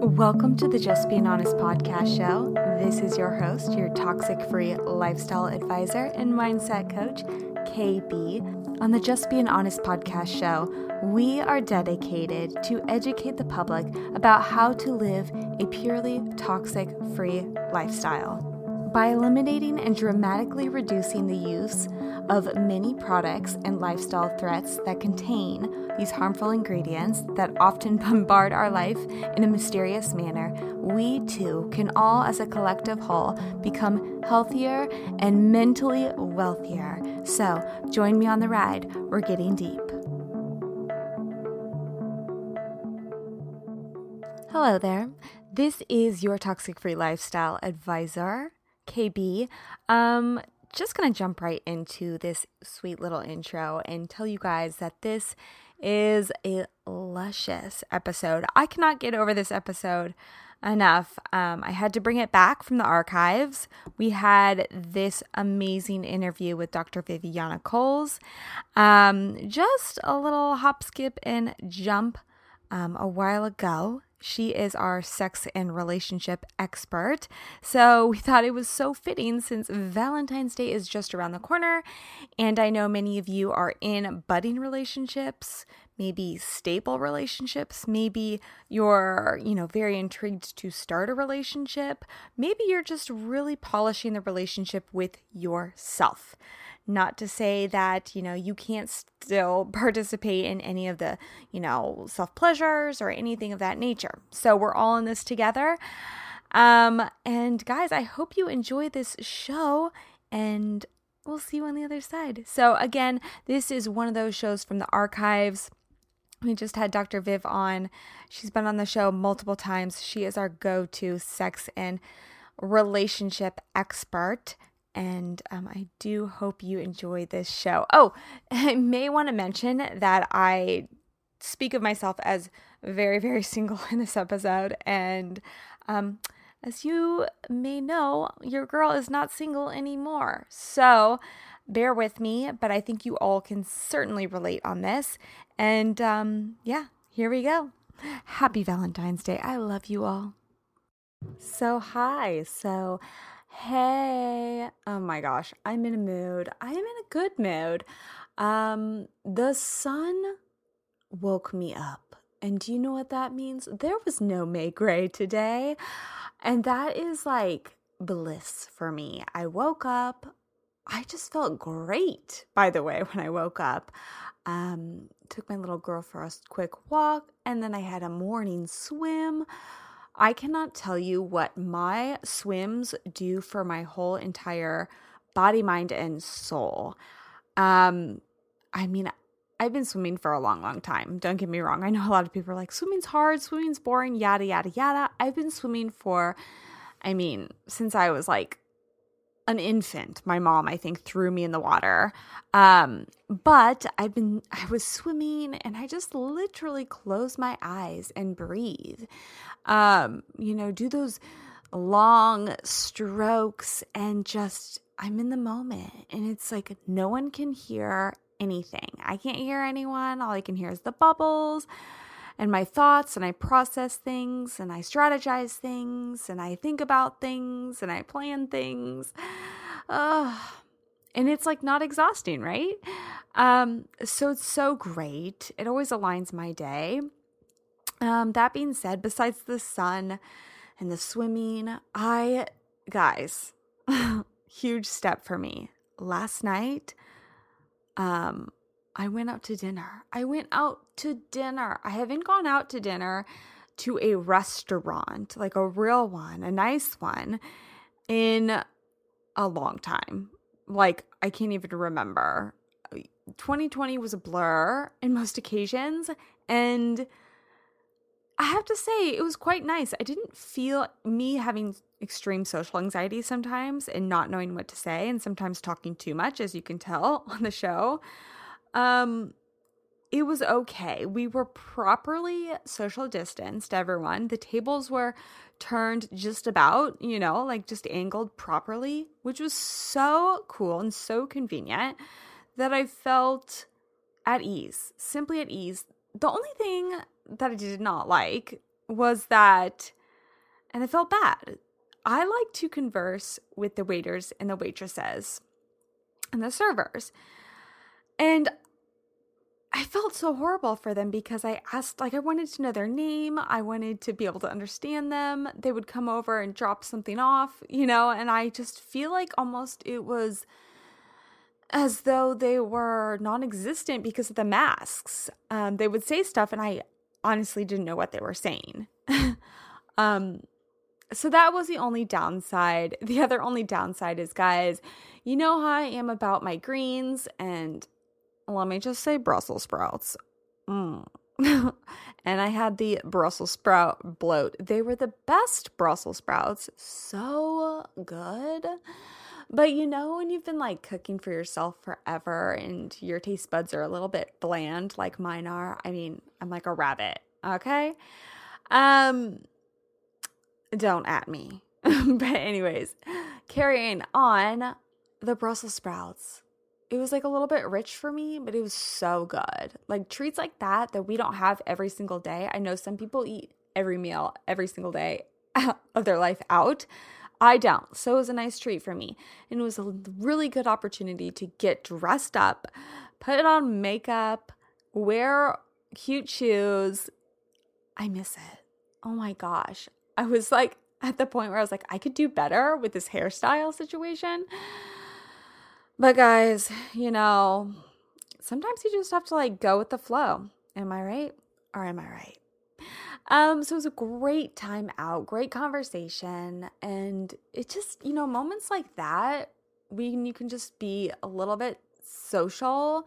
Welcome to the Just Being Honest podcast show. This is your host, your toxic free lifestyle advisor and mindset coach, KB. On the Just Being Honest podcast show, we are dedicated to educate the public about how to live a purely toxic free lifestyle. By eliminating and dramatically reducing the use of many products and lifestyle threats that contain these harmful ingredients that often bombard our life in a mysterious manner, we too can all, as a collective whole, become healthier and mentally wealthier. So, join me on the ride. We're getting deep. Hello there. This is your toxic free lifestyle advisor. KB. Um, just gonna jump right into this sweet little intro and tell you guys that this is a luscious episode. I cannot get over this episode enough. Um, I had to bring it back from the archives. We had this amazing interview with Dr. Viviana Coles. Um, just a little hop, skip, and jump um, a while ago. She is our sex and relationship expert. So we thought it was so fitting since Valentine's Day is just around the corner. And I know many of you are in budding relationships, maybe stable relationships. Maybe you're, you know, very intrigued to start a relationship. Maybe you're just really polishing the relationship with yourself. Not to say that, you know, you can't still participate in any of the, you know, self pleasures or anything of that nature. So we're all in this together. Um, and guys, I hope you enjoy this show and we'll see you on the other side. So, again, this is one of those shows from the archives. We just had Dr. Viv on. She's been on the show multiple times. She is our go to sex and relationship expert and um, I do hope you enjoy this show. Oh, I may want to mention that I speak of myself as very, very single in this episode. And um, as you may know, your girl is not single anymore. So bear with me, but I think you all can certainly relate on this. And um, yeah, here we go. Happy Valentine's Day. I love you all. So, hi. So, Hey, oh my gosh, I'm in a mood. I am in a good mood. Um, the sun woke me up. And do you know what that means? There was no May Gray today. And that is like bliss for me. I woke up. I just felt great, by the way, when I woke up. Um, took my little girl for a quick walk, and then I had a morning swim. I cannot tell you what my swims do for my whole entire body, mind, and soul. Um, I mean, I've been swimming for a long, long time. Don't get me wrong. I know a lot of people are like, swimming's hard, swimming's boring, yada, yada, yada. I've been swimming for, I mean, since I was like an infant. My mom, I think, threw me in the water. Um, but I've been, I was swimming and I just literally close my eyes and breathe. Um, you know, do those long strokes and just, I'm in the moment. And it's like no one can hear anything. I can't hear anyone. All I can hear is the bubbles and my thoughts and I process things and I strategize things and I think about things and I plan things. And it's like not exhausting, right? Um, so it's so great. It always aligns my day. Um, that being said, besides the sun and the swimming, I, guys, huge step for me. Last night, um, I went out to dinner. I went out to dinner. I haven't gone out to dinner to a restaurant, like a real one, a nice one, in a long time. Like, I can't even remember. 2020 was a blur in most occasions. And I have to say, it was quite nice. I didn't feel me having extreme social anxiety sometimes and not knowing what to say, and sometimes talking too much, as you can tell on the show. Um, it was okay. We were properly social distanced, everyone. The tables were turned just about, you know, like just angled properly, which was so cool and so convenient that I felt at ease, simply at ease. The only thing that I did not like was that, and I felt bad. I like to converse with the waiters and the waitresses and the servers. And I felt so horrible for them because I asked, like, I wanted to know their name. I wanted to be able to understand them. They would come over and drop something off, you know, and I just feel like almost it was as though they were non existent because of the masks. Um, they would say stuff, and I honestly didn't know what they were saying. um, so that was the only downside. The other only downside is, guys, you know how I am about my greens, and let me just say Brussels sprouts. Mm. and I had the Brussels sprout bloat. They were the best Brussels sprouts. So good. But you know, when you've been like cooking for yourself forever and your taste buds are a little bit bland, like mine are, I mean, I'm like a rabbit. Okay. Um, don't at me. but, anyways, carrying on the Brussels sprouts. It was like a little bit rich for me, but it was so good. Like treats like that that we don't have every single day. I know some people eat every meal every single day of their life out. I don't. So it was a nice treat for me. And it was a really good opportunity to get dressed up, put on makeup, wear cute shoes. I miss it. Oh my gosh. I was like at the point where I was like, I could do better with this hairstyle situation. But guys, you know, sometimes you just have to like go with the flow. Am I right? Or am I right? Um, so it was a great time out, great conversation. And it just, you know, moments like that, when you can just be a little bit social,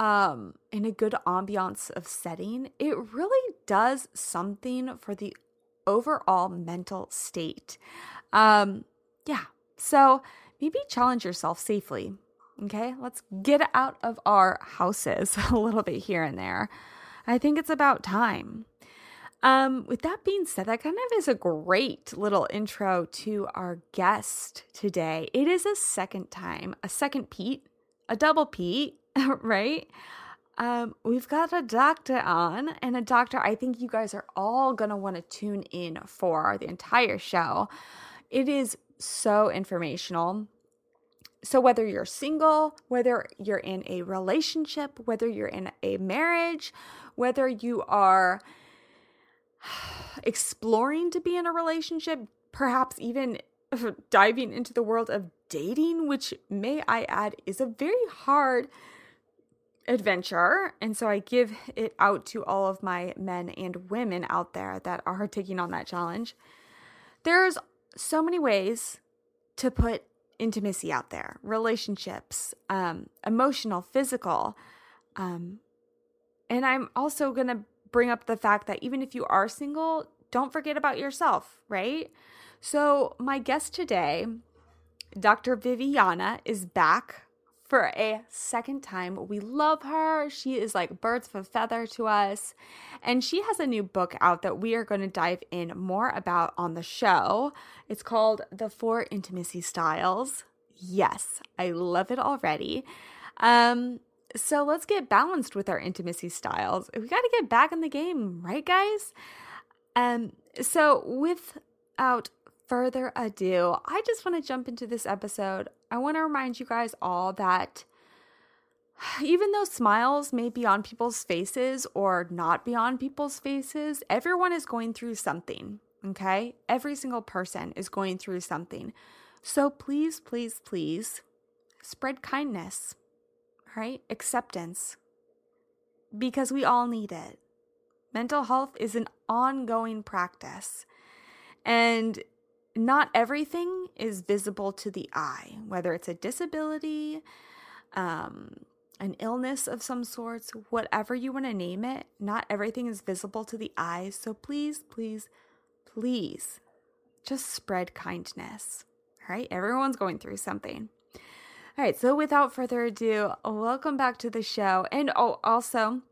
um, in a good ambiance of setting, it really does something for the overall mental state. Um, yeah. So maybe challenge yourself safely. Okay. Let's get out of our houses a little bit here and there. I think it's about time. Um, with that being said, that kind of is a great little intro to our guest today. It is a second time, a second Pete, a double Pete, right? Um, we've got a doctor on, and a doctor I think you guys are all going to want to tune in for the entire show. It is so informational. So, whether you're single, whether you're in a relationship, whether you're in a marriage, whether you are exploring to be in a relationship, perhaps even diving into the world of dating, which, may I add, is a very hard adventure. And so I give it out to all of my men and women out there that are taking on that challenge. There's so many ways to put intimacy out there relationships, um, emotional, physical. Um, and I'm also going to bring up the fact that even if you are single, don't forget about yourself, right? So, my guest today, Dr. Viviana, is back for a second time. We love her. She is like birds of a feather to us. And she has a new book out that we are going to dive in more about on the show. It's called The Four Intimacy Styles. Yes, I love it already. Um, so let's get balanced with our intimacy styles. We got to get back in the game, right, guys? Um, so without further ado, I just want to jump into this episode. I want to remind you guys all that even though smiles may be on people's faces or not be on people's faces, everyone is going through something, okay? Every single person is going through something. So please, please, please spread kindness, right? Acceptance, because we all need it. Mental health is an ongoing practice. And not everything is visible to the eye, whether it's a disability, um, an illness of some sorts, whatever you want to name it, not everything is visible to the eye. So please, please, please just spread kindness. All right, everyone's going through something. All right, so without further ado, welcome back to the show. And oh, also,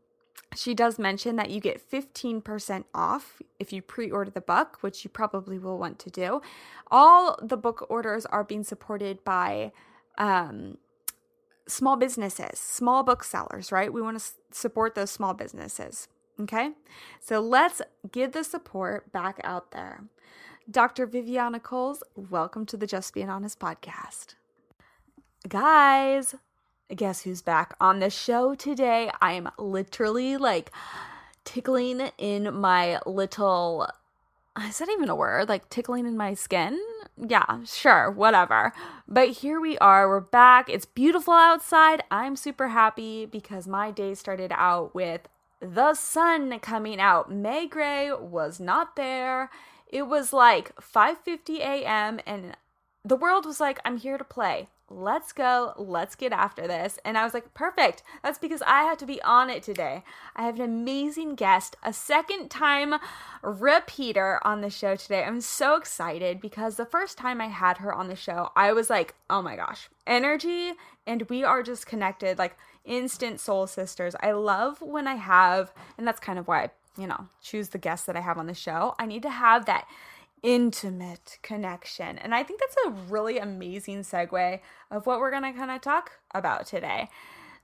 she does mention that you get 15% off if you pre order the book, which you probably will want to do. All the book orders are being supported by um, small businesses, small booksellers, right? We want to support those small businesses. Okay, so let's give the support back out there. Dr. Viviana Coles, welcome to the Just Being Honest podcast. Guys, guess who's back on the show today? I am literally like tickling in my little is that even a word? Like tickling in my skin? Yeah, sure, whatever. But here we are, we're back. It's beautiful outside. I'm super happy because my day started out with the sun coming out. May Gray was not there. It was like 5:50 a.m. and the world was like, "I'm here to play let's go, let's get after this. And I was like, perfect. That's because I have to be on it today. I have an amazing guest, a second time repeater on the show today. I'm so excited because the first time I had her on the show, I was like, oh my gosh, energy. And we are just connected, like instant soul sisters. I love when I have, and that's kind of why I, you know, choose the guests that I have on the show. I need to have that intimate connection. And I think that's a really amazing segue of what we're going to kind of talk about today.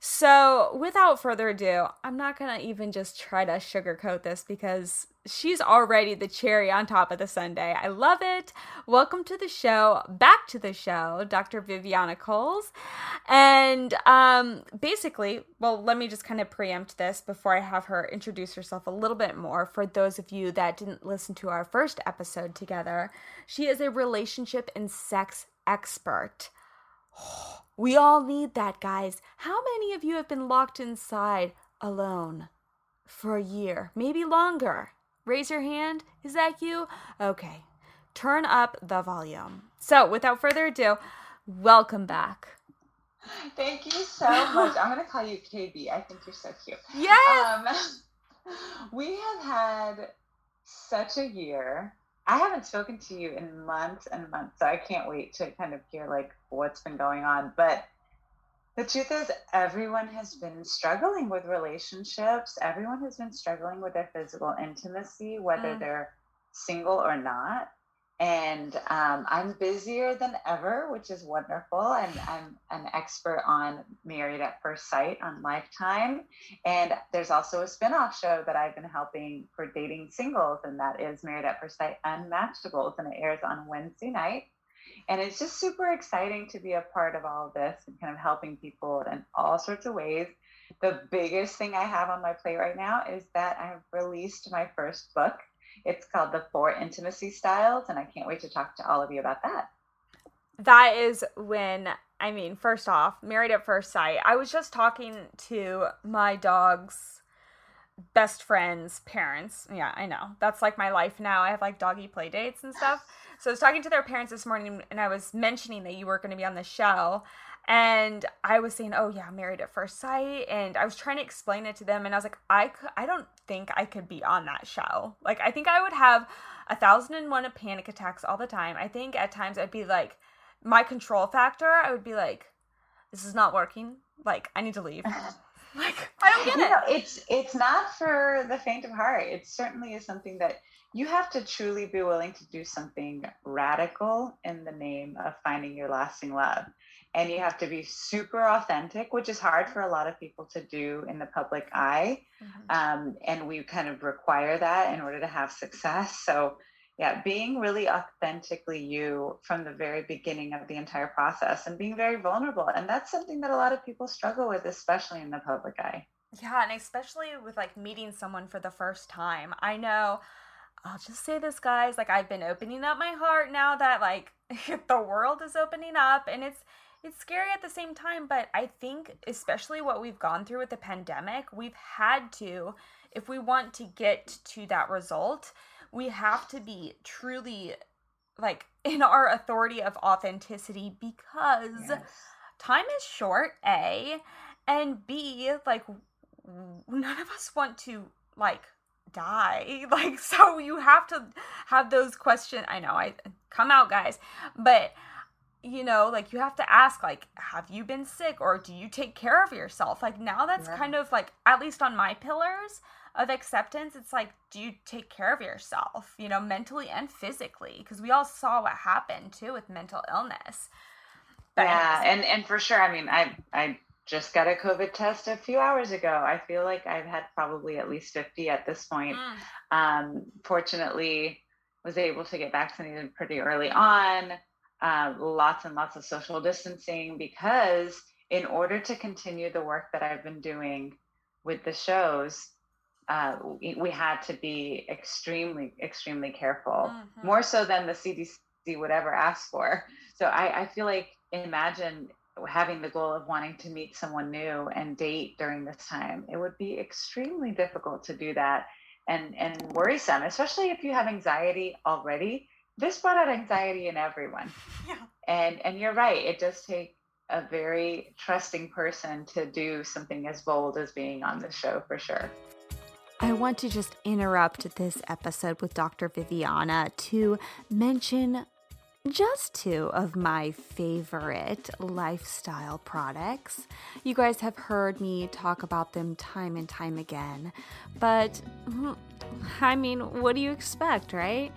So, without further ado, I'm not going to even just try to sugarcoat this because she's already the cherry on top of the sundae. I love it. Welcome to the show, back to the show, Dr. Viviana Coles. And um, basically, well, let me just kind of preempt this before I have her introduce herself a little bit more for those of you that didn't listen to our first episode together. She is a relationship and sex expert. We all need that, guys. How many of you have been locked inside alone for a year, maybe longer? Raise your hand. Is that you? Okay. Turn up the volume. So, without further ado, welcome back. Thank you so much. I'm going to call you KB. I think you're so cute. Yes. Um, we have had such a year I haven't spoken to you in months and months, so I can't wait to kind of hear like what's been going on. But the truth is, everyone has been struggling with relationships. Everyone has been struggling with their physical intimacy, whether mm. they're single or not and um, I'm busier than ever, which is wonderful. And I'm an expert on Married at First Sight on Lifetime. And there's also a spinoff show that I've been helping for dating singles, and that is Married at First Sight Unmatchables, and it airs on Wednesday night. And it's just super exciting to be a part of all of this and kind of helping people in all sorts of ways. The biggest thing I have on my plate right now is that I've released my first book it's called The Four Intimacy Styles, and I can't wait to talk to all of you about that. That is when, I mean, first off, Married at First Sight. I was just talking to my dog's best friend's parents. Yeah, I know. That's like my life now. I have like doggy play dates and stuff. So I was talking to their parents this morning and I was mentioning that you were going to be on the show. And I was saying, "Oh yeah, married at first sight," and I was trying to explain it to them, and I was like, "I could, I don't think I could be on that show. Like, I think I would have a thousand and one panic attacks all the time. I think at times I'd be like, my control factor, I would be like, this is not working. Like, I need to leave. like, I don't get you it. Know, it's it's not for the faint of heart. It certainly is something that you have to truly be willing to do something radical in the name of finding your lasting love and you have to be super authentic, which is hard for a lot of people to do in the public eye. Mm-hmm. Um, and we kind of require that in order to have success. So, yeah, being really authentically you from the very beginning of the entire process and being very vulnerable. And that's something that a lot of people struggle with, especially in the public eye. Yeah, and especially with like meeting someone for the first time. I know. I'll just say this, guys. Like, I've been opening up my heart now that, like, the world is opening up, and it's it's scary at the same time, but I think, especially what we've gone through with the pandemic, we've had to, if we want to get to that result, we have to be truly like in our authority of authenticity because yes. time is short, A, and B, like, none of us want to, like, die like so you have to have those questions i know i come out guys but you know, like you have to ask, like, have you been sick or do you take care of yourself? Like now that's yeah. kind of like, at least on my pillars of acceptance, it's like, do you take care of yourself, you know, mentally and physically? Because we all saw what happened too with mental illness. But yeah, and and for sure, I mean, I I just got a COVID test a few hours ago. I feel like I've had probably at least 50 at this point. Mm. Um, fortunately, was able to get vaccinated pretty early on. Uh, lots and lots of social distancing because in order to continue the work that I've been doing with the shows, uh, we, we, had to be extremely, extremely careful, mm-hmm. more so than the CDC would ever ask for. So I, I feel like imagine having the goal of wanting to meet someone new and date during this time. It would be extremely difficult to do that and and worrisome, especially if you have anxiety already. This brought out anxiety in everyone. Yeah. And and you're right. It does take a very trusting person to do something as bold as being on the show for sure. I want to just interrupt this episode with Dr. Viviana to mention just two of my favorite lifestyle products. You guys have heard me talk about them time and time again, but hmm, I mean, what do you expect, right?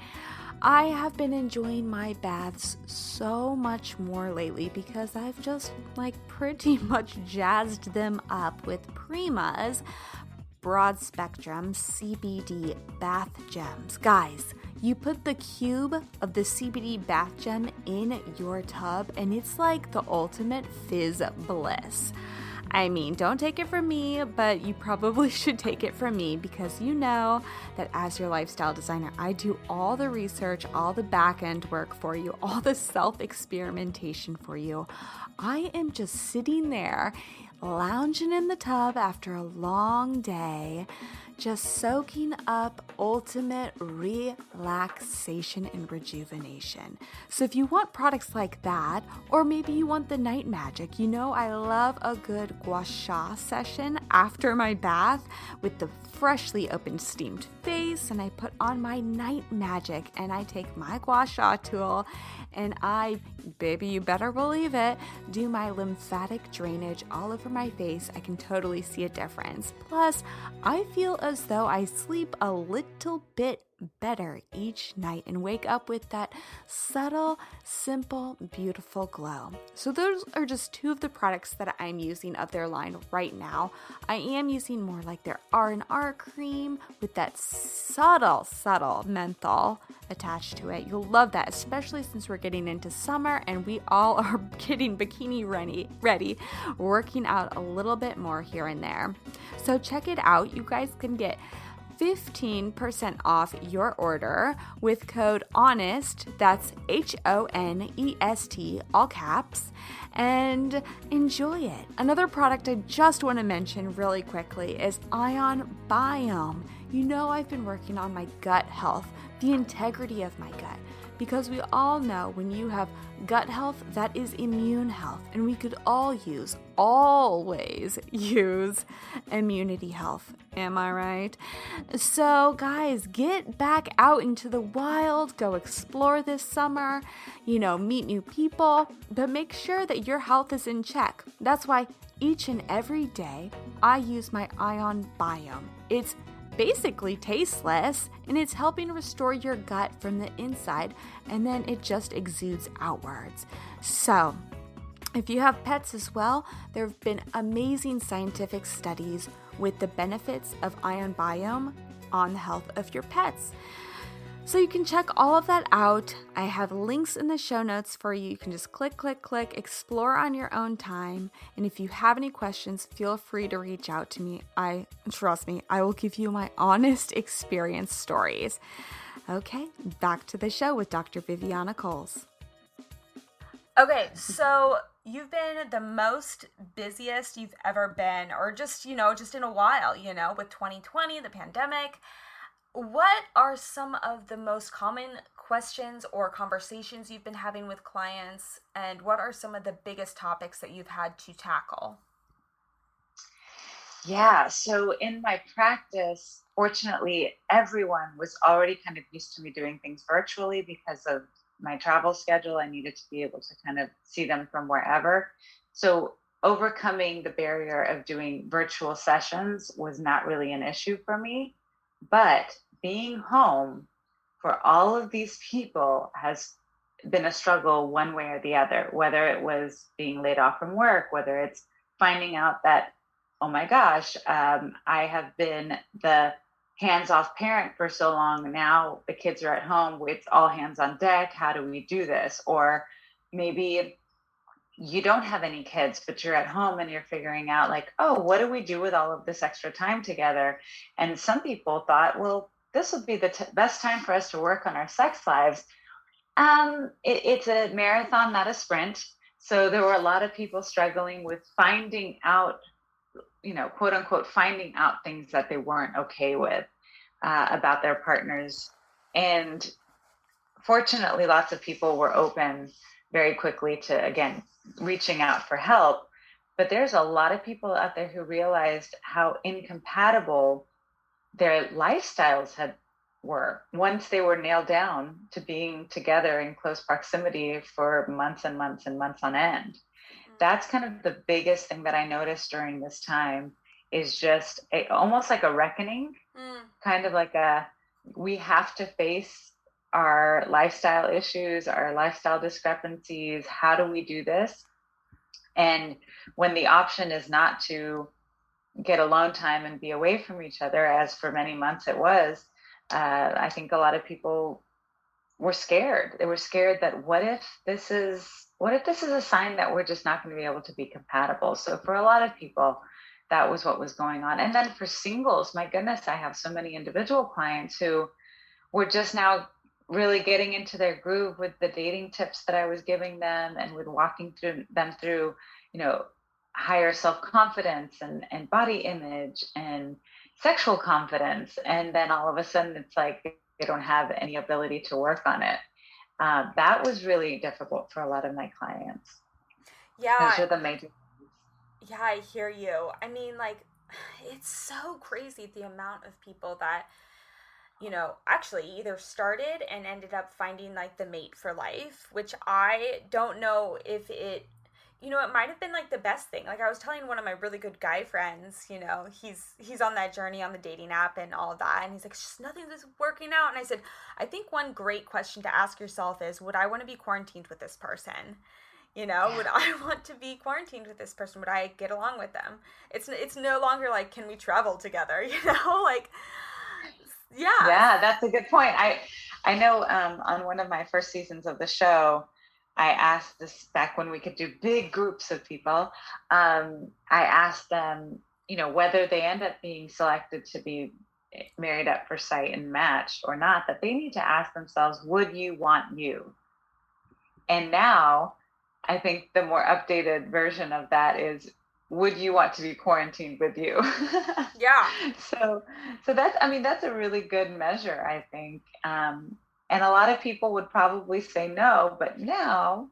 I have been enjoying my baths so much more lately because I've just like pretty much jazzed them up with Prima's broad spectrum CBD bath gems. Guys, you put the cube of the CBD bath gem in your tub, and it's like the ultimate fizz bliss. I mean, don't take it from me, but you probably should take it from me because you know that as your lifestyle designer, I do all the research, all the back end work for you, all the self experimentation for you. I am just sitting there lounging in the tub after a long day just soaking up ultimate relaxation and rejuvenation. So, if you want products like that, or maybe you want the night magic, you know, I love a good gua sha session after my bath with the freshly opened steamed face, and I put on my night magic and I take my gua sha tool and I, baby, you better believe it, do my lymphatic drainage all over my face. I can totally see a difference. Plus, I feel as though I sleep a little bit better each night and wake up with that subtle, simple, beautiful glow. So those are just two of the products that I'm using of their line right now. I am using more like their R&R cream with that subtle, subtle menthol attached to it. You'll love that, especially since we're getting into summer and we all are getting bikini ready, ready, working out a little bit more here and there. So check it out. You guys can get 15% off your order with code HONEST, that's H O N E S T, all caps, and enjoy it. Another product I just want to mention really quickly is Ion Biome. You know, I've been working on my gut health, the integrity of my gut because we all know when you have gut health, that is immune health, and we could all use, always use immunity health. Am I right? So, guys, get back out into the wild, go explore this summer, you know, meet new people, but make sure that your health is in check. That's why each and every day I use my ion biome. It's basically tasteless and it's helping restore your gut from the inside and then it just exudes outwards. So, if you have pets as well, there have been amazing scientific studies with the benefits of ion biome on the health of your pets. So you can check all of that out. I have links in the show notes for you. You can just click, click, click, explore on your own time. And if you have any questions, feel free to reach out to me. I trust me, I will give you my honest experience stories. Okay, back to the show with Dr. Viviana Coles. Okay, so you've been the most busiest you've ever been, or just, you know, just in a while, you know, with 2020, the pandemic what are some of the most common questions or conversations you've been having with clients, and what are some of the biggest topics that you've had to tackle? Yeah, so in my practice, fortunately, everyone was already kind of used to me doing things virtually because of my travel schedule. I needed to be able to kind of see them from wherever. So, overcoming the barrier of doing virtual sessions was not really an issue for me. But being home for all of these people has been a struggle one way or the other, whether it was being laid off from work, whether it's finding out that, oh my gosh, um, I have been the hands off parent for so long. Now the kids are at home. It's all hands on deck. How do we do this? Or maybe you don't have any kids, but you're at home and you're figuring out, like, oh, what do we do with all of this extra time together? And some people thought, well, this would be the t- best time for us to work on our sex lives. Um, it, it's a marathon, not a sprint. So there were a lot of people struggling with finding out, you know, quote unquote, finding out things that they weren't okay with uh, about their partners. And fortunately, lots of people were open very quickly to, again, reaching out for help. But there's a lot of people out there who realized how incompatible their lifestyles had were once they were nailed down to being together in close proximity for months and months and months on end. Mm-hmm. That's kind of the biggest thing that I noticed during this time is just a, almost like a reckoning, mm. kind of like a we have to face our lifestyle issues, our lifestyle discrepancies. How do we do this? And when the option is not to get alone time and be away from each other, as for many months it was, uh, I think a lot of people were scared. They were scared that what if this is what if this is a sign that we're just not going to be able to be compatible? So for a lot of people, that was what was going on. And then for singles, my goodness, I have so many individual clients who were just now really getting into their groove with the dating tips that I was giving them and with walking through them through, you know, higher self-confidence and, and body image and sexual confidence. And then all of a sudden it's like they don't have any ability to work on it. Uh, that was really difficult for a lot of my clients. Yeah. Those are the major. Yeah, I hear you. I mean, like, it's so crazy the amount of people that you know, actually either started and ended up finding like the mate for life, which I don't know if it you know, it might have been like the best thing. Like I was telling one of my really good guy friends, you know, he's he's on that journey on the dating app and all that, and he's like, just nothing is working out. And I said, I think one great question to ask yourself is, would I want to be quarantined with this person? You know, would I want to be quarantined with this person? Would I get along with them? It's it's no longer like, can we travel together? You know, like yeah yeah that's a good point i i know um, on one of my first seasons of the show i asked this back when we could do big groups of people. Um, i asked them you know whether they end up being selected to be Married at First Sight and matched or not that they need to ask themselves would you want you? And now i think the more updated version of that is would you want to be quarantined with you? Yeah. So so that's i mean that's a really good measure i think. Um, and a lot of people would probably say no but now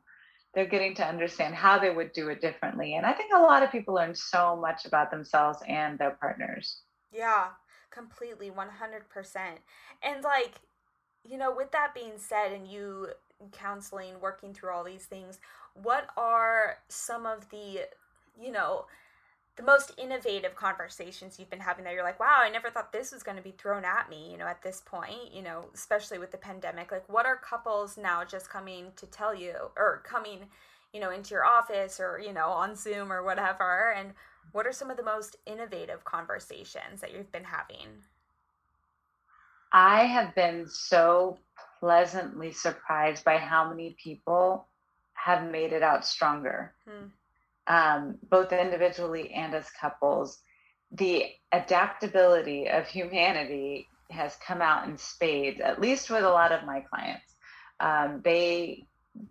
they're getting to understand how they would do it differently. And i think a lot of people learn so much about themselves and their partners. Yeah completely 100% and like you know with that being said and you counseling working through all these things what are some of the you know, the most innovative conversations you've been having that you're like, wow, I never thought this was going to be thrown at me, you know, at this point, you know, especially with the pandemic. Like, what are couples now just coming to tell you or coming, you know, into your office or, you know, on Zoom or whatever? And what are some of the most innovative conversations that you've been having? I have been so pleasantly surprised by how many people have made it out stronger. Hmm um, both individually and as couples, the adaptability of humanity has come out in spades, at least with a lot of my clients. Um, they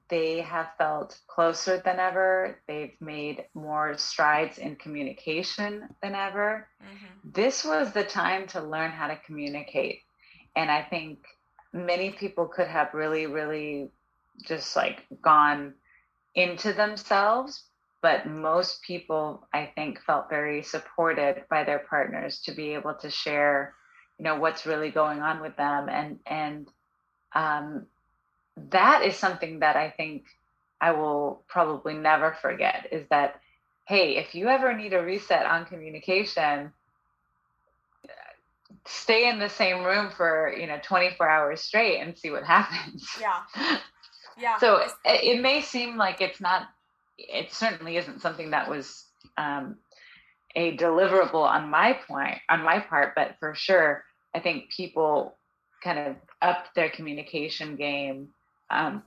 they have felt closer than ever. They've made more strides in communication than ever. Mm-hmm. This was the time to learn how to communicate. And I think many people could have really, really just like gone into themselves but most people i think felt very supported by their partners to be able to share you know what's really going on with them. And and um, that is something that i think i will probably never forget is that hey if you ever need a reset on communication stay in the same room for you know 24 hours straight and see what happens. Yeah. Yeah. So it, it may seem like it's not it certainly isn't something that was um, a deliverable on my point on my part, but for sure, I think people kind of upped their communication game. Um,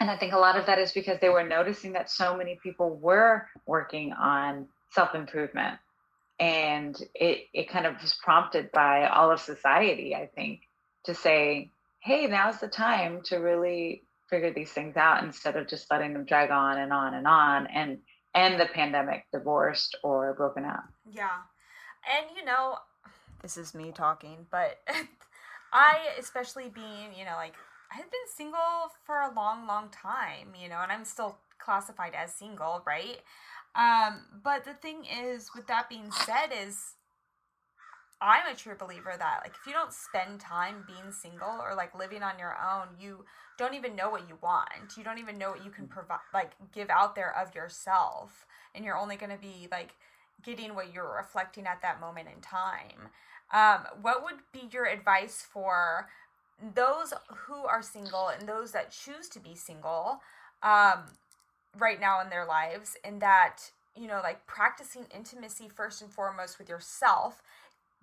and I think a lot of that is because they were noticing that so many people were working on self improvement. And it, it kind of was prompted by all of society, I think, to say, hey, now's the time to really figure these things out instead of just letting them drag on and on and on and and the pandemic divorced or broken up. Yeah. And you know, this is me talking, but I especially being, you know, like I've been single for a long, long time, you know, and I'm still classified as single, right? Um, but the thing is, with that being said, is I'm a true believer that like if you don't spend time being single or like living on your own, you don't even know what you want. You don't even know what you can provide like give out there of yourself and you're only going to be like getting what you're reflecting at that moment in time. Um, what would be your advice for those who are single and those that choose to be single um, right now in their lives, and that, you know, like practicing intimacy first and foremost with yourself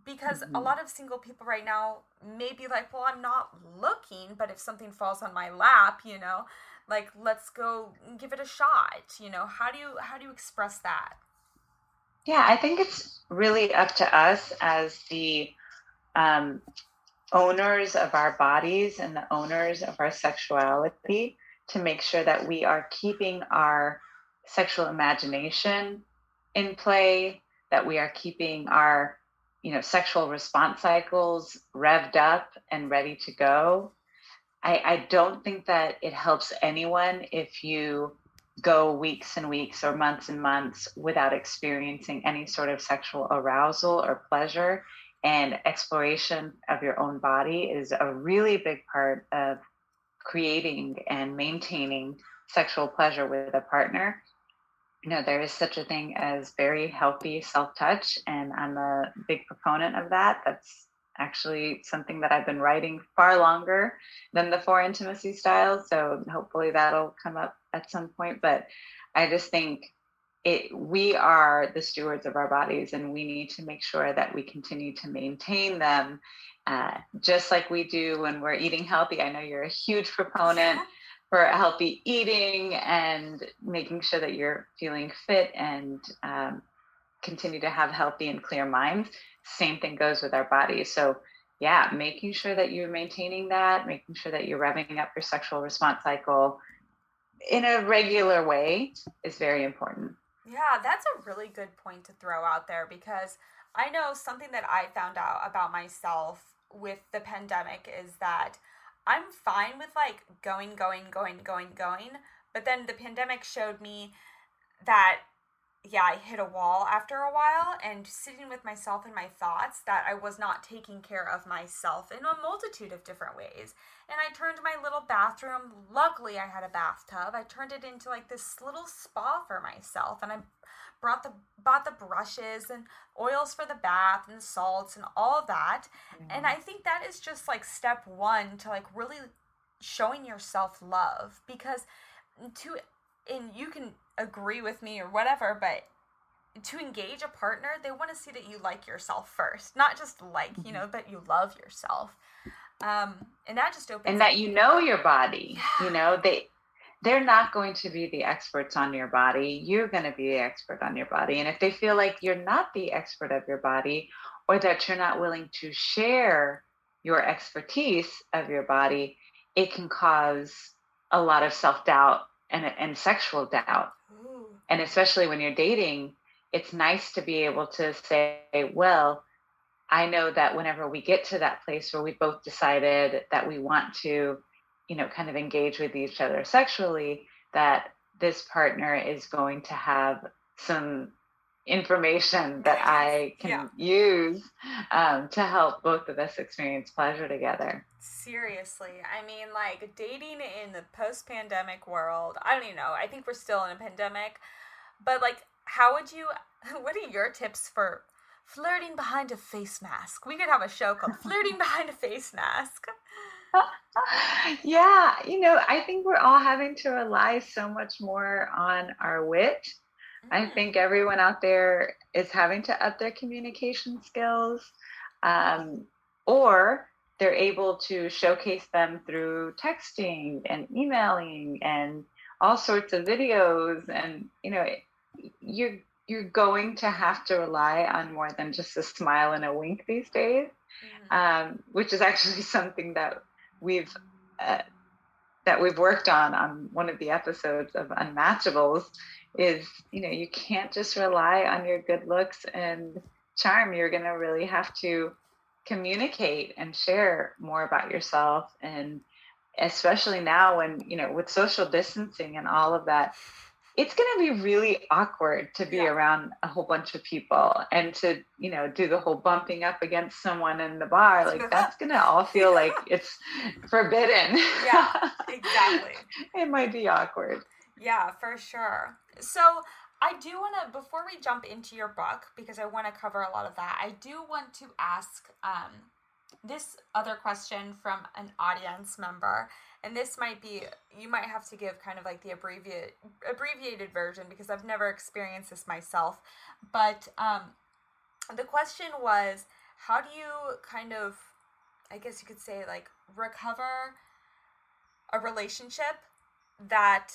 because mm-hmm. a lot of single people right now may be like, well, I'm not looking, but if something falls on my lap, you know, like let's go give it a shot. You know, how do you how do you express that? Yeah, I think it's really up to us as the um, owners of our bodies and the owners of our sexuality to make sure that we are keeping our sexual imagination in play, that we are keeping our you know sexual response cycles revved up and ready to go. I, I don't think that it helps anyone if you go weeks and weeks or months and months without experiencing any sort of sexual arousal or pleasure. And exploration of your own body is a really big part of creating and maintaining sexual pleasure with a partner you know, there is such a thing as very healthy self touch, and I'm a big proponent of that. That's actually something that I've been writing far longer than the four intimacy styles. So hopefully that'll come up at some point. But I just think it we are the stewards of our bodies and we need to make sure that we continue to maintain them uh, just like we do when we're eating healthy. I know you're a huge proponent for healthy eating and making sure that you're feeling fit and um, continue to have healthy and clear minds. Same thing goes with our bodies. So, yeah, making sure that you're maintaining that, making sure that you're revving up your sexual response cycle in a regular way is very important. Yeah, that's a really good point to throw out there because I know something that I found out about myself with the pandemic is that I'm fine with like going, going, going, going, going. But then the pandemic showed me that, yeah, I hit a wall after a while and sitting with myself and my thoughts that I was not taking care of myself in a multitude of different ways. And I turned my little bathroom, luckily, I had a bathtub. I turned it into like this little spa for myself. And I brought the bought the brushes and oils for the bath and the salts and all of that. Mm-hmm. And I think that is just like step 1 to like really showing yourself love because to and you can agree with me or whatever, but to engage a partner, they want to see that you like yourself first, not just like, you know, that you love yourself. Um, and that just opens and that you know your body. Yeah. You know, they they're not going to be the experts on your body. You're going to be the expert on your body. And if they feel like you're not the expert of your body or that you're not willing to share your expertise of your body, it can cause a lot of self doubt and, and sexual doubt. Ooh. And especially when you're dating, it's nice to be able to say, well, I know that whenever we get to that place where we both decided that we want to you know kind of engage with each other sexually that this partner is going to have some information that I can yeah. use um, to help both of us experience pleasure together. Seriously, I mean, like dating in the post pandemic world, I don't even know. I think we're still in a pandemic, but like, how would you, what are your tips for flirting behind a face mask? We could have a show called Flirting Behind a Face Mask. yeah, you know, I think we're all having to rely so much more on our wit I mm. think everyone out there is having to up their communication skills, um, or they're able to showcase them through texting and emailing and all sorts of videos. And you know, you're you're going to have to rely on more than just a smile and a wink these days, mm-hmm. um, which is actually something that we've uh, that we've worked on on one of the episodes of Unmatchables is you know you can't just rely on your good looks and charm. You're going to really have to communicate and share more about yourself. And especially now when you know with social distancing and all of that it's going to be really awkward to be yeah. around a whole bunch of people and to you know do the whole bumping up against someone in the bar. Like that's going to all feel like it's forbidden. Yeah exactly. It might be awkward. Yeah for sure. So I do want to, before we jump into your book, because I want to cover a lot of that, I do want to ask um, this other question from an audience member. And this might be, you might have to give kind of like the abbreviated, abbreviated version because I've never experienced this myself. But um, the question was how do you kind of, I guess you could say, like recover a relationship that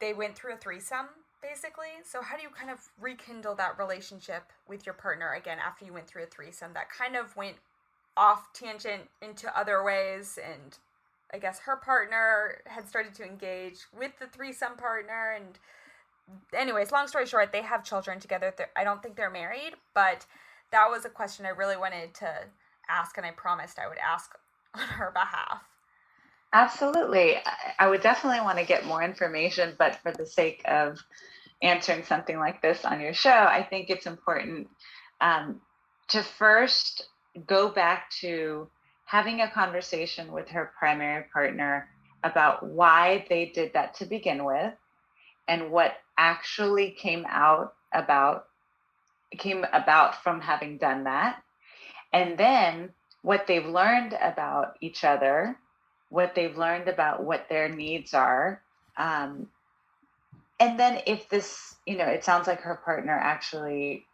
they went through a threesome basically. So how do you kind of rekindle that relationship with your partner again after you went through a threesome that kind of went off tangent into other ways and I guess her partner had started to engage with the threesome partner and anyways, long story short, they have children together. I don't think they're married, but that was a question I really wanted to ask and I promised I would ask on her behalf. Absolutely. I would definitely want to get more information, but for the sake of answering something like this on your show, I think it's important um, to first go back to having a conversation with her primary partner about why they did that to begin with and what actually came out about came about from having done that and then what they've learned about each other what they've learned about what their needs are. Um, and then if this, you know, it sounds like her partner actually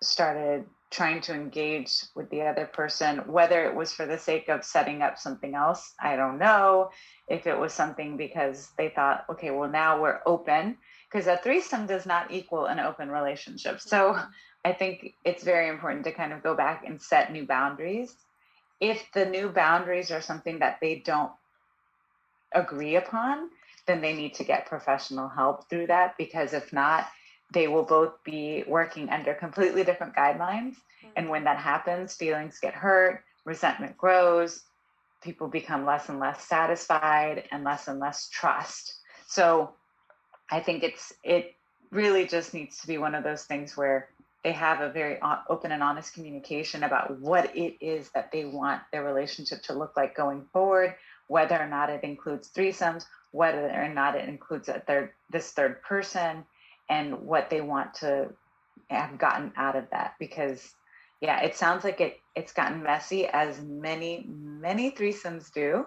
started trying to engage with the other person, whether it was for the sake of setting up something else, I don't know. If it was something because they thought, okay, well, now we're open, because a threesome does not equal an open relationship. So. I think it's very important to kind of go back and set new boundaries if the new boundaries are something that they don't agree upon, then they need to get professional help through that because if not, they will both be working under completely different guidelines. Mm-hmm. And when that happens, feelings get hurt, resentment grows, people become less and less satisfied and less and less trust. So I think it's it really just needs to be one of those things where they have a very open and honest communication about what it is that they want their relationship to look like going forward, whether or not it includes threesomes, whether or not it includes a third this third person, and what they want to have gotten out of that. Because yeah, it sounds like it it's gotten messy as many many threesomes do,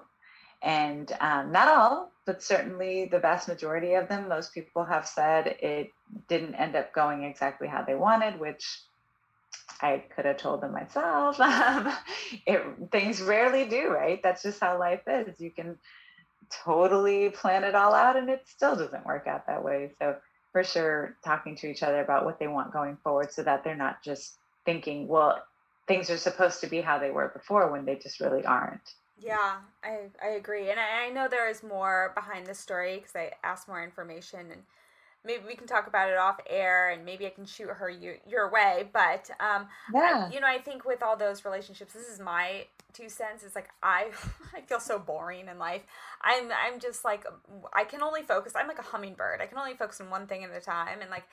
and um, not all, but certainly the vast majority of them. Most people have said it didn't end up going exactly how they wanted, which I could have told them myself. It, things rarely do, right? That's just how life is. You can totally plan it all out and it still doesn't work out that way. So, for sure, talking to each other about what they want going forward so that they're not just thinking, well, things are supposed to be how they were before when they just really aren't. Yeah, I, I agree. And I, I know there is more behind the story because I asked more information and maybe we can talk about it off air and maybe I can shoot her you, your way. But, um, yeah. I, you know, I think with all those relationships, this is my two cents. It's like, I, I feel so boring in life. I'm, I'm just like, I can only focus. I'm like a hummingbird. I can only focus on one thing at a time. And like,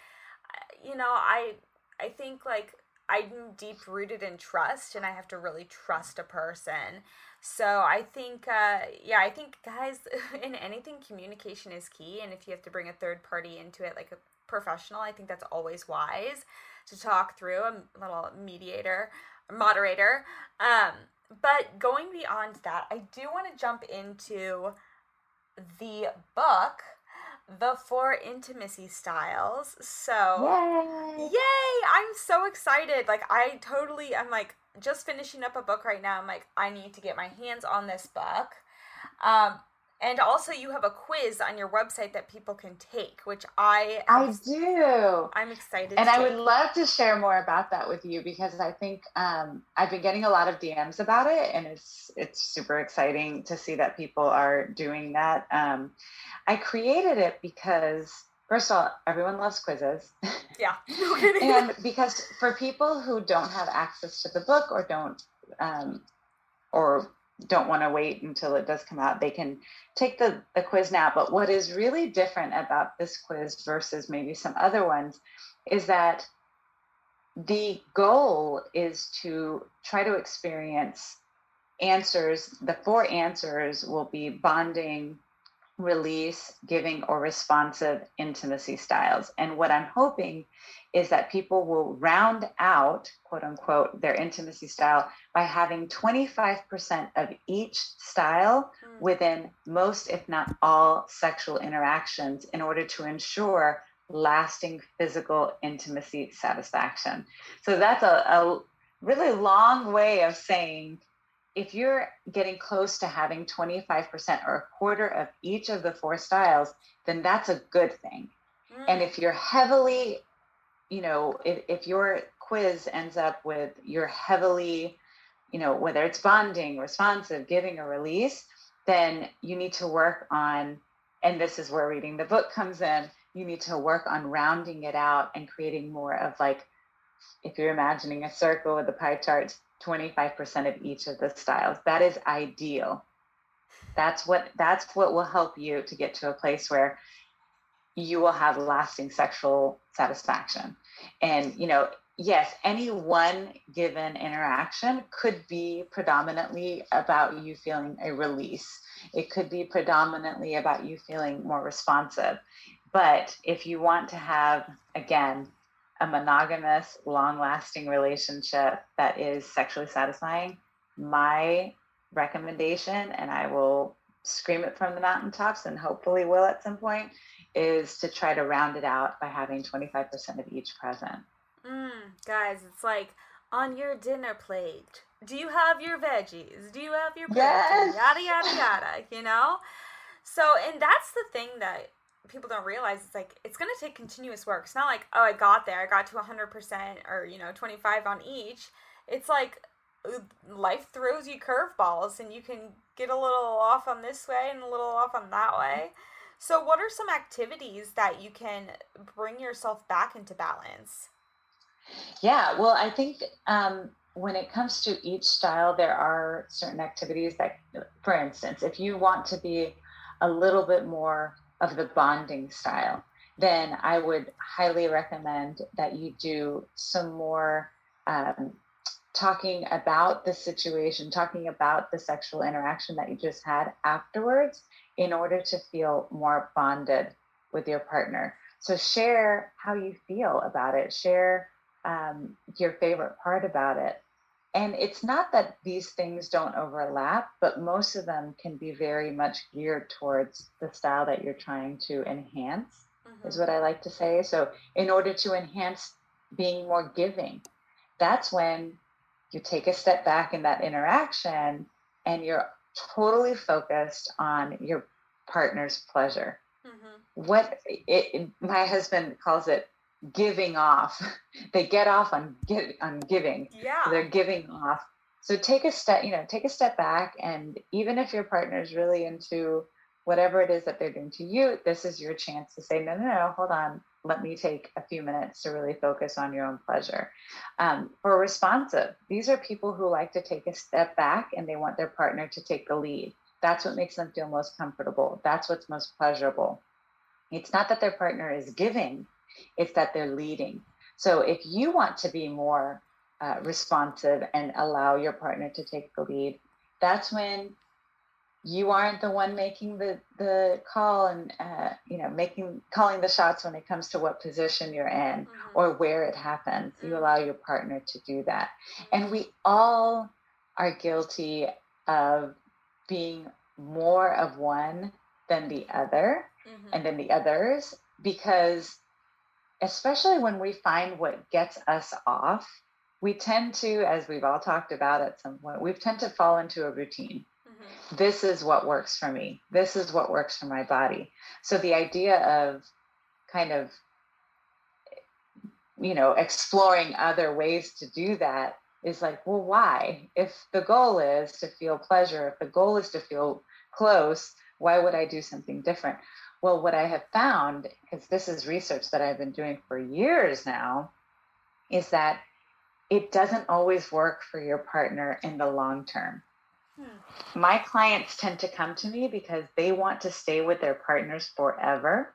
you know, I, I think like I'm deep rooted in trust and I have to really trust a person. So I think, uh, yeah, I think guys, in anything, communication is key. And if you have to bring a third party into it, like a professional, I think that's always wise to talk through a little mediator, moderator. Um, but going beyond that, I do want to jump into the book. The four intimacy styles. So, Yay! yay! I'm so excited. Like, I totally, I'm like just finishing up a book right now. I'm like, I need to get my hands on this book. Um, and also, you have a quiz on your website that people can take, which I I do. I'm excited. And I would love to share more about that with you because I think um, I've been getting a lot of DMs about it, and it's it's super exciting to see that people are doing that. Um, I created it because first of all, everyone loves quizzes. Yeah. No and because for people who don't have access to the book or don't um, or don't want to wait until it does come out they can take the, the quiz now. But what is really different about this quiz versus maybe some other ones is that the goal is to try to experience answers. The four answers will be bonding release giving or responsive intimacy styles. And what i'm hoping is that people will round out, quote unquote, their intimacy style by having 25% of each style Mm. within most, if not all, sexual interactions in order to ensure lasting physical intimacy satisfaction. So that's a, a really long way of saying if you're getting close to having 25% or a quarter of each of the four styles, then that's a good thing. And Mm. if you're heavily you know, if, if your quiz ends up with you're heavily, you know, whether it's bonding, responsive, giving, or release, then you need to work on, and this is where reading the book comes in, you need to work on rounding it out and creating more of like, if you're imagining a circle with the pie charts, 25% of each of the styles. That is ideal. That's what that's what will help you to get to a place where you will have lasting sexual satisfaction. And, you know, yes, any one given interaction could be predominantly about you feeling a release. It could be predominantly about you feeling more responsive. But if you want to have, again, a monogamous, long lasting relationship that is sexually satisfying, my recommendation, and I will scream it from the mountaintops and hopefully will at some point, is to try to round it out by having 25% of each present. Mm, guys, it's like on your dinner plate. Do you have your veggies? Do you have your protein? Yes. Yada yada yada. You know. So, and that's the thing that people don't realize. It's like it's gonna take continuous work. It's not like oh, I got there, I got to 100 percent or you know 25 on each. It's like uh, life throws you curveballs, and you can get a little off on this way and a little off on that way. So, what are some activities that you can bring yourself back into balance? Yeah, well, I think um, when it comes to each style, there are certain activities that, for instance, if you want to be a little bit more of the bonding style, then I would highly recommend that you do some more um, talking about the situation, talking about the sexual interaction that you just had afterwards in order to feel more bonded with your partner. So share how you feel about it. Share um, your favorite part about it. And it's not that these things don't overlap, but most of them can be very much geared towards the style that you're trying to enhance, Mhm. is what I like to say. So, in order to enhance being more giving, that's when you take a step back in that interaction and you're totally focused on your partner's pleasure. Mhm. what it, it- my husband calls it giving off. They get off on get on giving. Yeah. they're giving off. So take a step you know take a step back and even if your partner is really into whatever it is that they're doing to you this is your chance to say no no no hold on let me take a few minutes to really focus on your own pleasure. Um, for responsive these are people who like to take a step back and they want their partner to take the lead. That's what makes them feel most comfortable. That's what's most pleasurable. It's not that their partner is giving, it's that they're leading. So if you want to be more uh, responsive and allow your partner to take the lead, that's when you aren't the one making the, the call and uh, you know making calling the shots when it comes to what position you're in Mhm. or where it happens. You Mm. allow your partner to do that. And we all are guilty of being more of one than the other. mm-hmm. and then the others because especially when we find what gets us off we tend to as we've all talked about at some point we tend to fall into a routine this is what works for me. This is what works for my body. So the idea of kind of you know exploring other ways to do that is like well why? If the goal is to feel pleasure if the goal is to feel close why would i do something different? Well what i have found because this is research that i've been doing for years now is that it doesn't always work for your partner in the long term hmm. my clients tend to come to me because they want to stay with their partners forever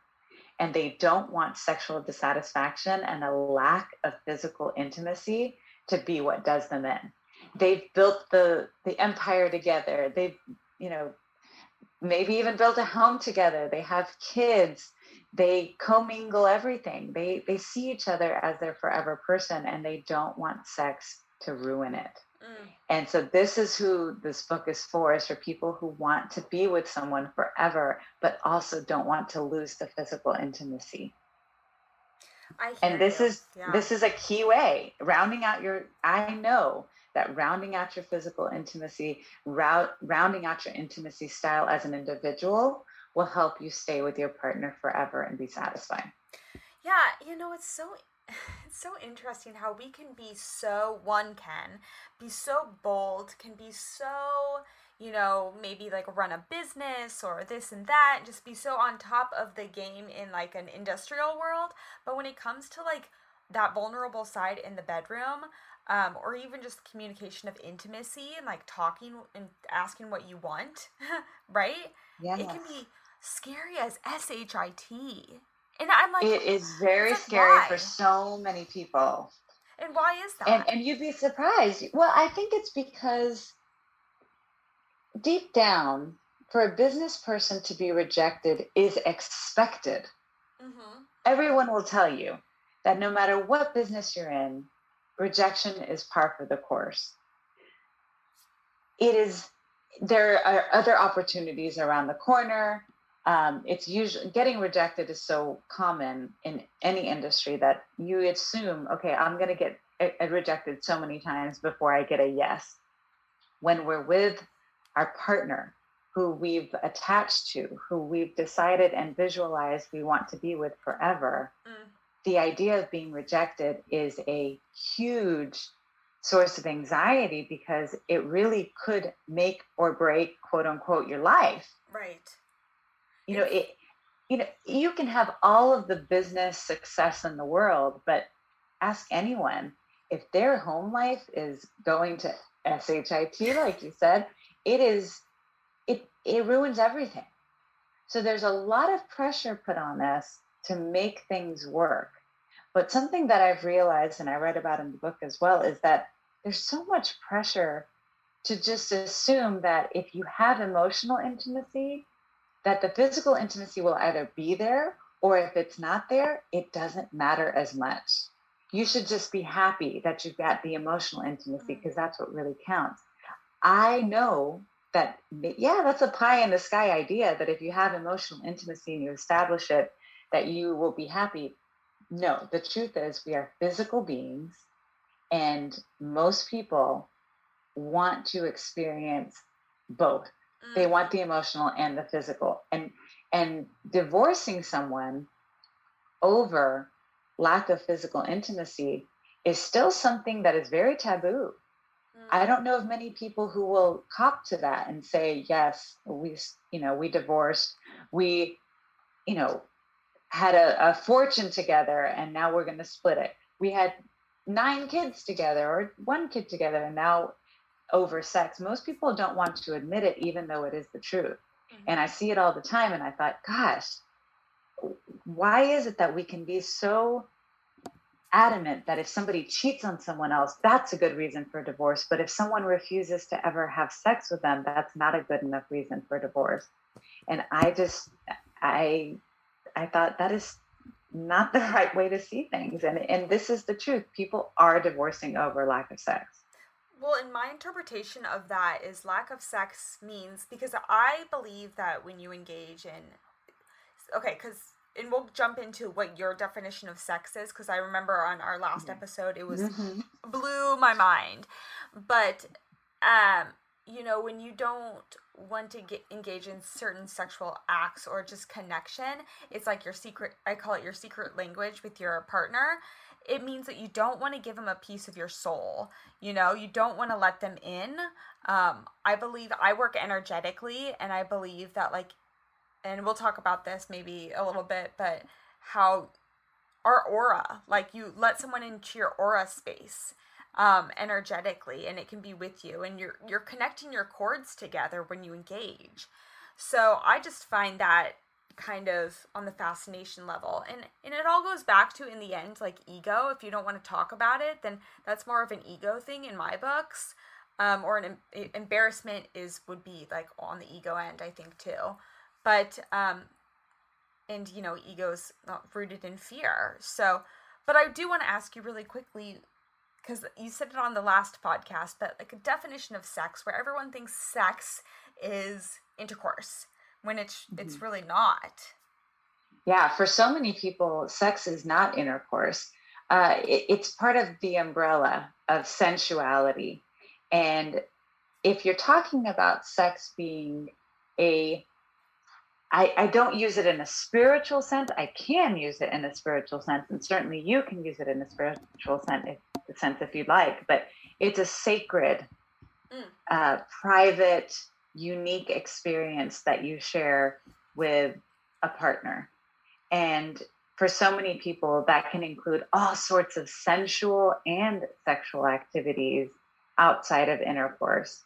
and they don't want sexual dissatisfaction and a lack of physical intimacy to be what does them in. They've built the the empire together. They've, you know, maybe even built a home together. They have kids. They commingle everything. They they see each other as their forever person and they don't want sex to ruin it. Mm. And so this is who this book is for is for people who want to be with someone forever but also don't want to lose the physical intimacy. and this you. is yeah. this is a key way rounding out your I know that rounding out your physical intimacy, round, rounding out your intimacy style as an individual will help you stay with your partner forever and be satisfied. Yeah, you know, it's so it's so interesting how we can be so one can be so bold can be so you know maybe like run a business or this and that and just be so on top of the game in like an industrial world. But when it comes to like that vulnerable side in the bedroom um, or even just communication of intimacy and like talking and asking what you want right? Yeah it can be scary as shit and I'm like, it is very like, scary why? for so many people. And why is that? And, and you'd be surprised. Well, I think it's because deep down, for a business person to be rejected is expected. Mm-hmm. Everyone will tell you that no matter what business you're in, rejection is par for the course. It is, there are other opportunities around the corner um, it's usually getting rejected is so common in any industry that you assume, okay, I'm going to get a, a rejected so many times before I get a yes. When we're with our partner, who we've attached to, who we've decided and visualized we want to be with forever, mm. the idea of being rejected is a huge source of anxiety because it really could make or break, quote unquote, your life. Right you know it you know you can have all of the business success in the world but ask anyone if their home life is going to shit like you said it is it it ruins everything. So there's a lot of pressure put on us to make things work. But something that i've realized and i read about in the book as well is that there's so much pressure to just assume that if you have emotional intimacy that the physical intimacy will either be there or if it's not there, it doesn't matter as much. You should just be happy that you've got the emotional intimacy because mm. that's what really counts. I know that, yeah, that's a pie in the sky idea that if you have emotional intimacy and you establish it, that you will be happy. No, the truth is, we are physical beings, and most people want to experience both they want the emotional and the physical. And and divorcing someone over lack of physical intimacy is still something that is very taboo. Mm. I don't know of many people who will cop to that and say, yes, we, you know, we divorced, we, you know, had a, a fortune together and now we're going to split it. We had nine kids together or one kid together and now over sex. Most people don't want to admit it, even though it is the truth. Mm-hmm. And I see it all the time. And I thought, gosh, why is it that we can be so adamant that if somebody cheats on someone else, that's a good reason for divorce. But if someone refuses to ever have sex with them, that's not a good enough reason for divorce. And I just, I, I thought that is not the right way to see things. And, and this is the truth. People are divorcing over lack of sex. Well, in my interpretation of that is lack of sex means because I believe that when you engage in okay, because and we'll jump into what your definition of sex is because I remember on our last episode it was mm-hmm. blew my mind. But um, you know, when you don't want to get engage in certain sexual acts or just connection, it's like your secret I call it your secret language with your partner. It means that you don't want to give them a piece of your soul. You know, you don't want to let them in. Um, I believe I work energetically, and I believe that like and we'll talk about this maybe a little bit, but how our aura, like you let someone into your aura space um, energetically, and it can be with you, and you're you're connecting your cords together when you engage. So I just find that kind of on the fascination level. And and it all goes back to in the end like ego. If you don't want to talk about it then that's more of an ego thing in my books. Um, or an em- embarrassment is would be like on the ego end i think too. But um and you know ego's not rooted in fear. So but i do want to ask you really quickly because you said it on the last podcast but like a definition of sex where everyone thinks sex is intercourse when it's mm-hmm. it's really not yeah for so many people sex is not intercourse uh, it, it's part of the umbrella of sensuality and if you're talking about sex being a I, I don't use it in a spiritual sense. I can use it in a spiritual sense, and certainly you can use it in a spiritual sense if, sense if you'd like. But it's a sacred, mm. uh, private, unique experience that you share with a partner. And for so many people, that can include all sorts of sensual and sexual activities outside of intercourse.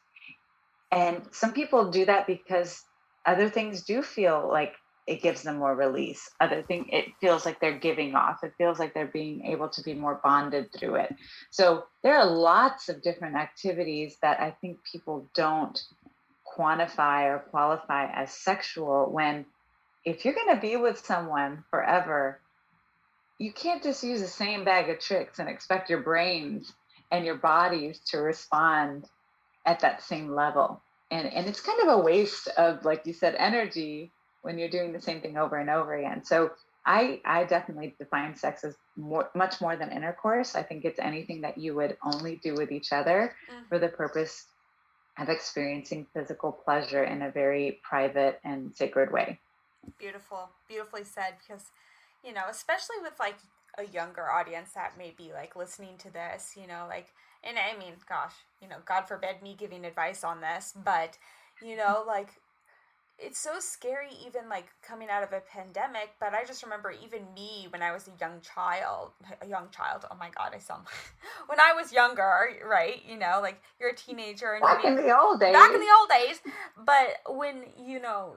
And some people do that because other things do feel like it gives them more release other thing it feels like they're giving off it feels like they're being able to be more bonded through it so there are lots of different activities that i think people don't quantify or qualify as sexual when if you're going to be with someone forever you can't just use the same bag of tricks and expect your brains and your bodies to respond at that same level. And and it's kind of a waste of like you said energy when you're doing the same thing over and over again. So i i definitely define sex as more much more than intercourse. I think it's anything that you would only do with each other mm-hmm. for the purpose of experiencing physical pleasure in a very private and sacred way. Beautiful beautifully said because you know especially with like a younger audience that may be like listening to this you know like and I mean, gosh, you know, God forbid me giving advice on this, but you know, like it's so scary even like coming out of a pandemic but i just remember even me when i was a young child a young child oh my god i sound when i was younger right you know like you're a teenager and back in the old days back in the old days but when you know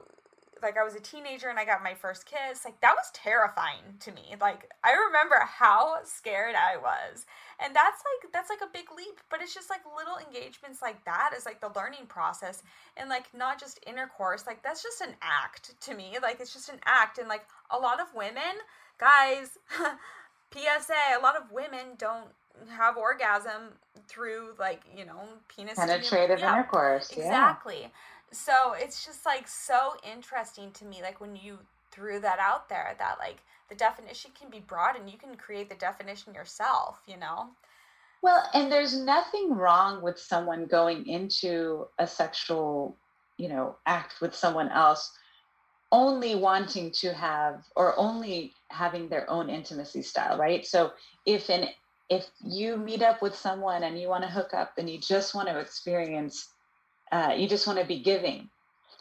like I was a teenager and I got my first kiss, like that was terrifying to me. Like I remember how scared I was. And that's like that's like a big leap, but it's just like little engagements like that is like the learning process and like not just intercourse, like that's just an act to me. Like it's just an act and like a lot of women, guys, PSA, a lot of women don't have orgasm through like, you know, penis penetrative yeah, intercourse. Exactly. So it's just like so interesting to me like when you threw that out there that like the definition can be broad and you can create the definition yourself you know? Well and there's nothing wrong with someone going into a sexual you know act with someone else only wanting to have or only having their own intimacy style right? So if an if you meet up with someone and you want to hook up and you just want to experience uh, you just want to be giving.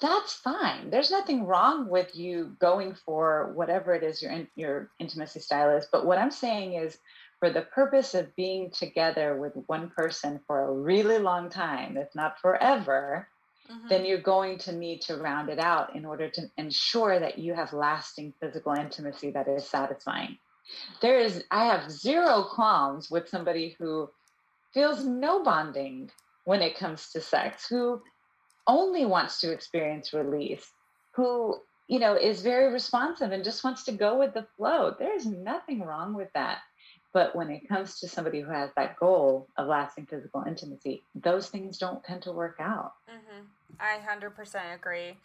That's fine. There's nothing wrong with you going for whatever it is your your intimacy style is but what i'm saying is for the purpose of being together with one person for a really long time if not forever mm-hmm. then you're going to need to round it out in order to ensure that you have lasting physical intimacy that is satisfying. There is i have zero qualms with somebody who feels no bonding when it comes to sex, who only wants to experience release, who, you know, is very responsive and just wants to go with the flow. There's nothing wrong with that. But when it comes to somebody who has that goal of lasting physical intimacy, those things don't tend to work out. Mm-hmm. I 100% agree.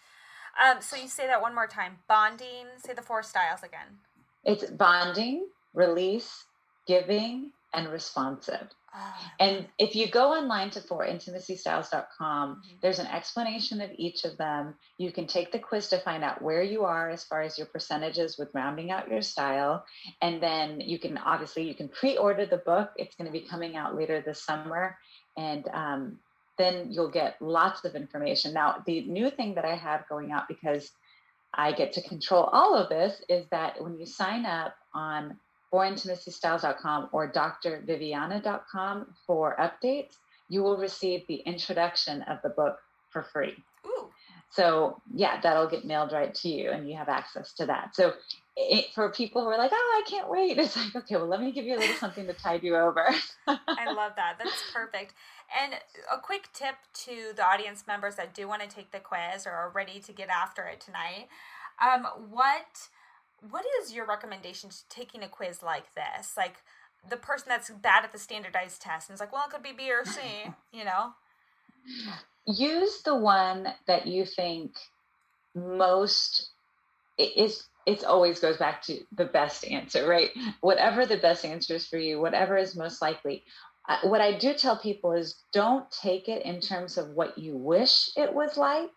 Um, so you say that one more time. Bonding. Say the four styles again. It's bonding, release, giving, and responsive. And if you go online to forintimacystyles.com, mm-hmm. there's an explanation of each of them. You can take the quiz to find out where you are as far as your percentages with rounding out your style. And then you can obviously you can pre-order the book. It's going to be coming out later this summer. And um, then you'll get lots of information. Now, the new thing that I have going out because I get to control all of this is that when you sign up on forintimacystyles.com or drviviana.com for updates, you will receive the introduction of the book for free. Ooh. So, yeah, that'll get mailed right to you and you have access to that. So, it, for people who are like, oh, I can't wait, it's like, okay, well, let me give you a little something to tide you over. I love that. That's perfect. And a quick tip to the audience members that do want to take the quiz or are ready to get after it tonight. Um, what what is your recommendation to taking a quiz like this? Like the person that's bad at the standardized test and is like, well, it could be B or C, you know? Use the one that you think most is it always goes back to the best answer, right? Whatever the best answer is for you, whatever is most likely. Uh, what I do tell people is don't take it in terms of what you wish it was like,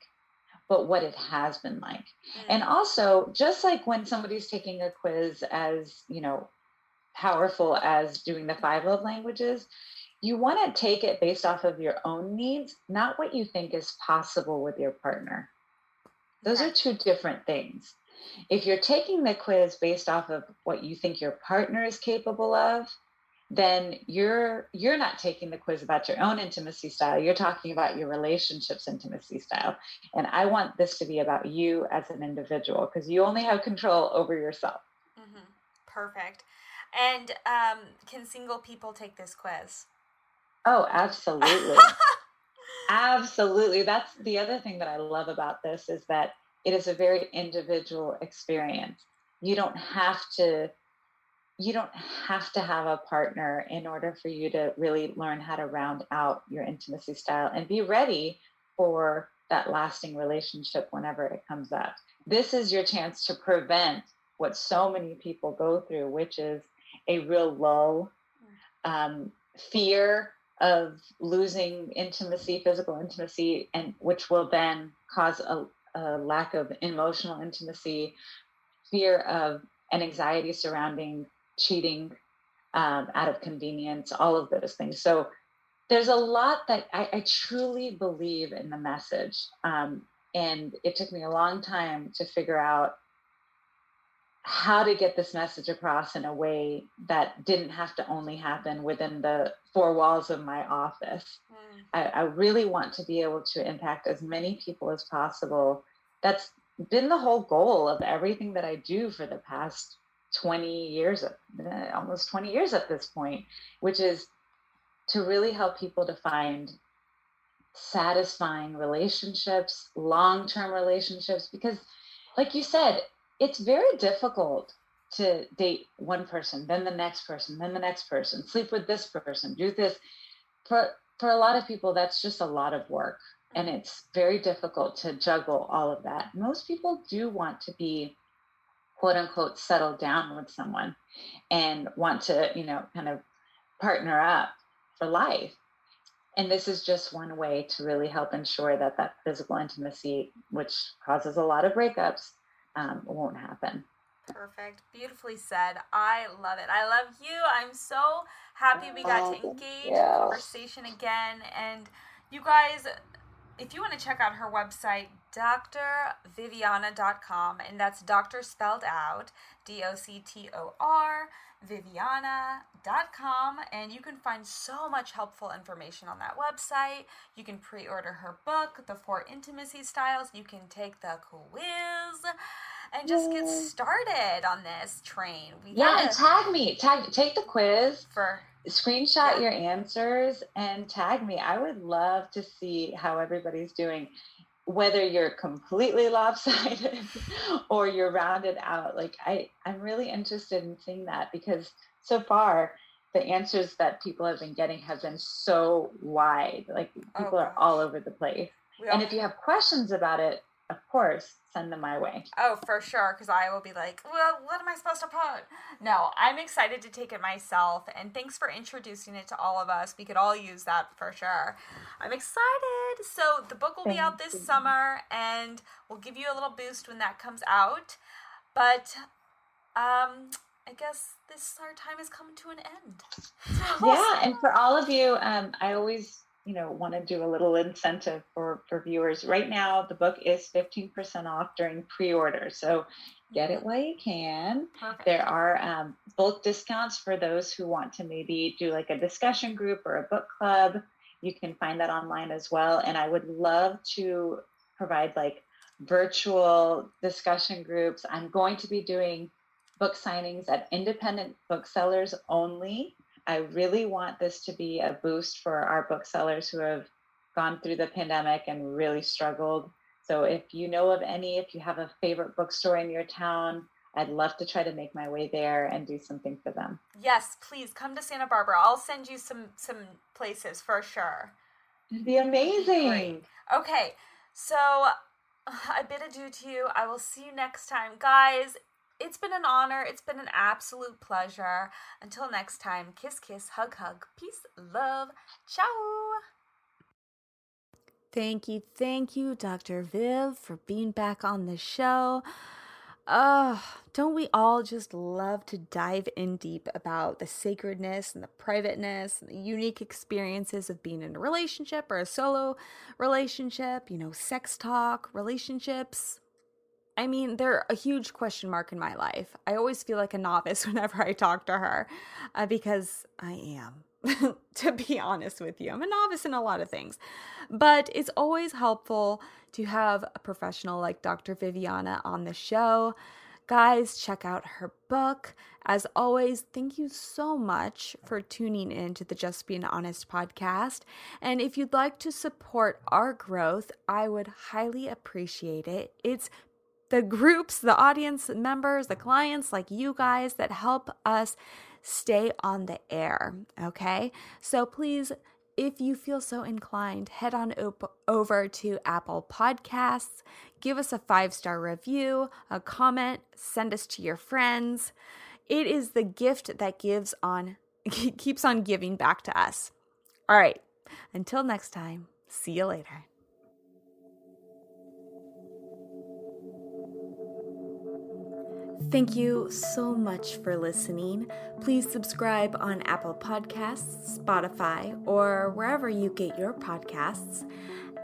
but what it has been like. Mm. And also, just like when somebody's taking a quiz as, you know, powerful as doing the five love languages, you want to take it based off of your own needs, not what you think is possible with your partner. Those okay. are two different things. If you're taking the quiz based off of what you think your partner is capable of, then you're you're not taking the quiz about your own intimacy style. You're talking about your relationships intimacy style. And i want this to be about you as an individual because you only have control over yourself. Mm-hmm. perfect. And um, can single people take this quiz? Oh absolutely. Absolutely. That's the other thing that i love about this is that it is a very individual experience. You don't have to you don't have to have a partner in order for you to really learn how to round out your intimacy style and be ready for that lasting relationship whenever it comes up. This is your chance to prevent what so many people go through, which is a real lull, um, fear of losing intimacy, physical intimacy, and which will then cause a, a lack of emotional intimacy, fear of and anxiety surrounding cheating um, out of convenience, all of those things. So there's a lot that I, I truly believe in the message. Um, and it took me a long time to figure out how to get this message across in a way that didn't have to only happen within the four walls of my office. Mm. I, I really want to be able to impact as many people as possible. That's been the whole goal of everything that I do for the past 20 years, almost 20 years at this point, which is to really help people to find satisfying relationships, long term relationships, because, like you said, it's very difficult to date one person, then the next person, then the next person, sleep with this person, do this. For, for a lot of people, that's just a lot of work. And it's very difficult to juggle all of that. Most people do want to be quote unquote settle down with someone and want to, you know, kind of partner up for life. And this is just one way to really help ensure that that physical intimacy, which causes a lot of breakups, um, won't happen. Perfect. Beautifully said. I love it. I love you. I'm so happy we got to engage yeah. in conversation again. And you guys, if you want to check out her website, drviviana.com, and that's doctor spelled out, D O C T O R, viviana.com, and you can find so much helpful information on that website. You can pre order her book, The Four Intimacy Styles, you can take the quiz. And just get started on this train. We yeah, and tag me. Tag take the quiz for screenshot yeah. your answers and tag me. I would love to see how everybody's doing whether you're completely lopsided or you're rounded out like i i'm really interested in seeing that because so far the answers that people have been getting have been so wide like oh, people oh, are all over the place and if you have questions about it of course, send them my way. Oh, for sure. Because I will be like, well, what am I supposed to put? No, I'm excited to take it myself. And thanks for introducing it to all of us. We could all use that for sure. I'm excited. So the book will Thank be out this you. summer, and we'll give you a little boost when that comes out. But um, I guess this our time has come to an end. yeah, and for all of you, um, I always you know want to do a little incentive for for viewers. Right now the book is 15% off during pre-order so get it while you can. Perfect. there are um, bulk discounts for those who want to maybe do like a discussion group or a book club. You can find that online as well and i would love to provide like virtual discussion groups. I'm going to be doing book signings at independent booksellers only I really want this to be a boost for our booksellers who have gone through the pandemic and really struggled. So if you know of any, if you have a favorite bookstore in your town, I'd love to try to make my way there and do something for them. Yes, please come to Santa Barbara. I'll send you some some places for sure. It'd be amazing. Great. Okay, so I bid adieu to you. I will see you next time, guys. It's been an honor. It's been an absolute pleasure. Until next time, kiss, kiss, hug, hug, peace, love. Ciao. Thank you, thank you, Dr. Viv, for being back on the show. Uh, don't we all just love to dive in deep about the sacredness and the privateness and the unique experiences of being in a relationship or a solo relationship, you know, sex talk, relationships, I mean, they're a huge question mark in my life. I always feel like a novice whenever I talk to her uh, because I am, to be honest with you. I'm a novice in a lot of things. But it's always helpful to have a professional like Dr. Viviana on the show. Guys, check out her book. As always, thank you so much for tuning in to the Just Be Being Honest podcast. And if you'd like to support our growth, I would highly appreciate it. It's the groups, the audience members, the clients like you guys that help us stay on the air. Okay. So please, if you feel so inclined, head on op- over to Apple Podcasts, give us a five star review, a comment, send us to your friends. It is the gift that gives on keeps on giving back to us. All right. Until next time, see you later. Thank you so much for listening. Please subscribe on Apple Podcasts, Spotify, or wherever you get your podcasts.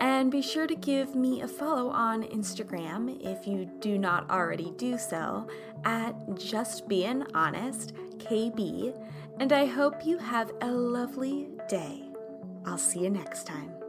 And be sure to give me a follow on Instagram if you do not already do so at Just Being Honest KB. And I hope you have a lovely day. I'll see you next time.